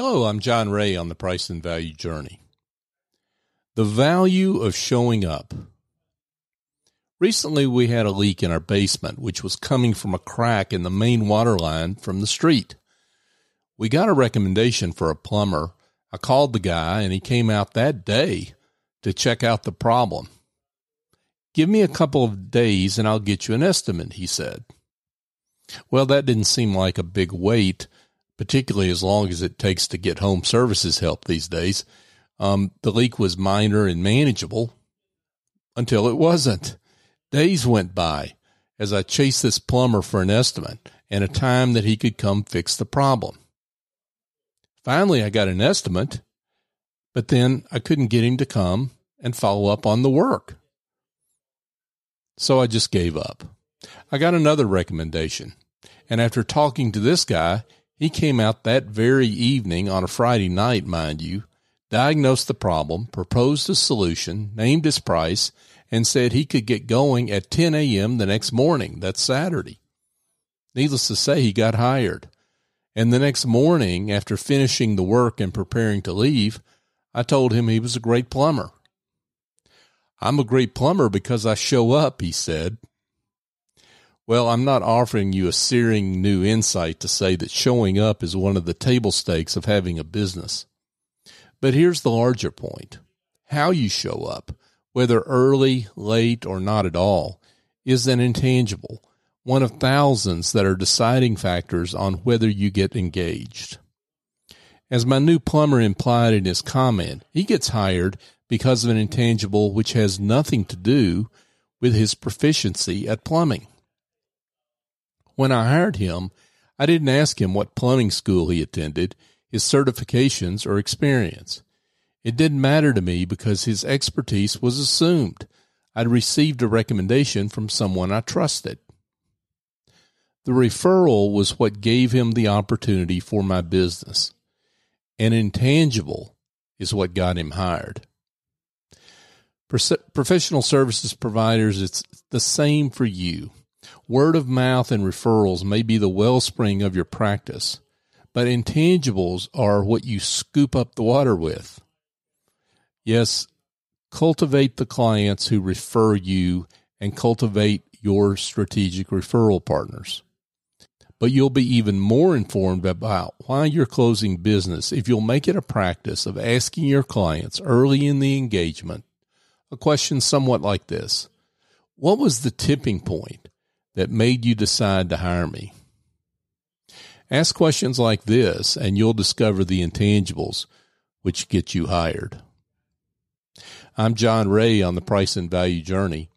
Hello, I'm John Ray on the Price and Value Journey. The value of showing up. Recently, we had a leak in our basement, which was coming from a crack in the main water line from the street. We got a recommendation for a plumber. I called the guy, and he came out that day to check out the problem. Give me a couple of days, and I'll get you an estimate, he said. Well, that didn't seem like a big wait particularly as long as it takes to get home services help these days. Um, the leak was minor and manageable until it wasn't. Days went by as I chased this plumber for an estimate and a time that he could come fix the problem. Finally, I got an estimate, but then I couldn't get him to come and follow up on the work. So I just gave up. I got another recommendation. And after talking to this guy, he came out that very evening on a Friday night, mind you, diagnosed the problem, proposed a solution, named his price, and said he could get going at 10 a.m. the next morning. That's Saturday. Needless to say, he got hired. And the next morning, after finishing the work and preparing to leave, I told him he was a great plumber. I'm a great plumber because I show up, he said. Well, I'm not offering you a searing new insight to say that showing up is one of the table stakes of having a business. But here's the larger point. How you show up, whether early, late, or not at all, is an intangible, one of thousands that are deciding factors on whether you get engaged. As my new plumber implied in his comment, he gets hired because of an intangible which has nothing to do with his proficiency at plumbing. When I hired him, I didn't ask him what plumbing school he attended, his certifications, or experience. It didn't matter to me because his expertise was assumed. I'd received a recommendation from someone I trusted. The referral was what gave him the opportunity for my business. An intangible is what got him hired. Professional services providers, it's the same for you. Word of mouth and referrals may be the wellspring of your practice, but intangibles are what you scoop up the water with. Yes, cultivate the clients who refer you and cultivate your strategic referral partners. But you'll be even more informed about why you're closing business if you'll make it a practice of asking your clients early in the engagement a question somewhat like this What was the tipping point that made you decide to hire me? Ask questions like this, and you'll discover the intangibles which get you hired. I'm John Ray on the Price and Value Journey.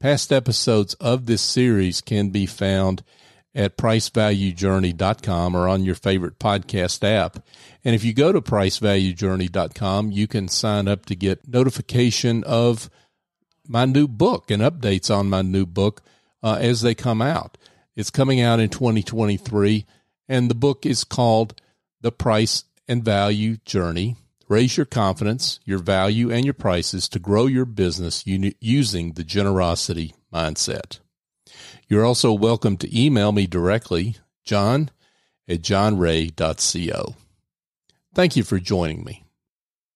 Past episodes of this series can be found at pricevaluejourney.com or on your favorite podcast app. And if you go to pricevaluejourney.com, you can sign up to get notification of my new book and updates on my new book uh, as they come out. It's coming out in 2023, and the book is called The Price and Value Journey. Raise your confidence, your value, and your prices to grow your business using the generosity mindset. You're also welcome to email me directly, john at johnray.co. Thank you for joining me.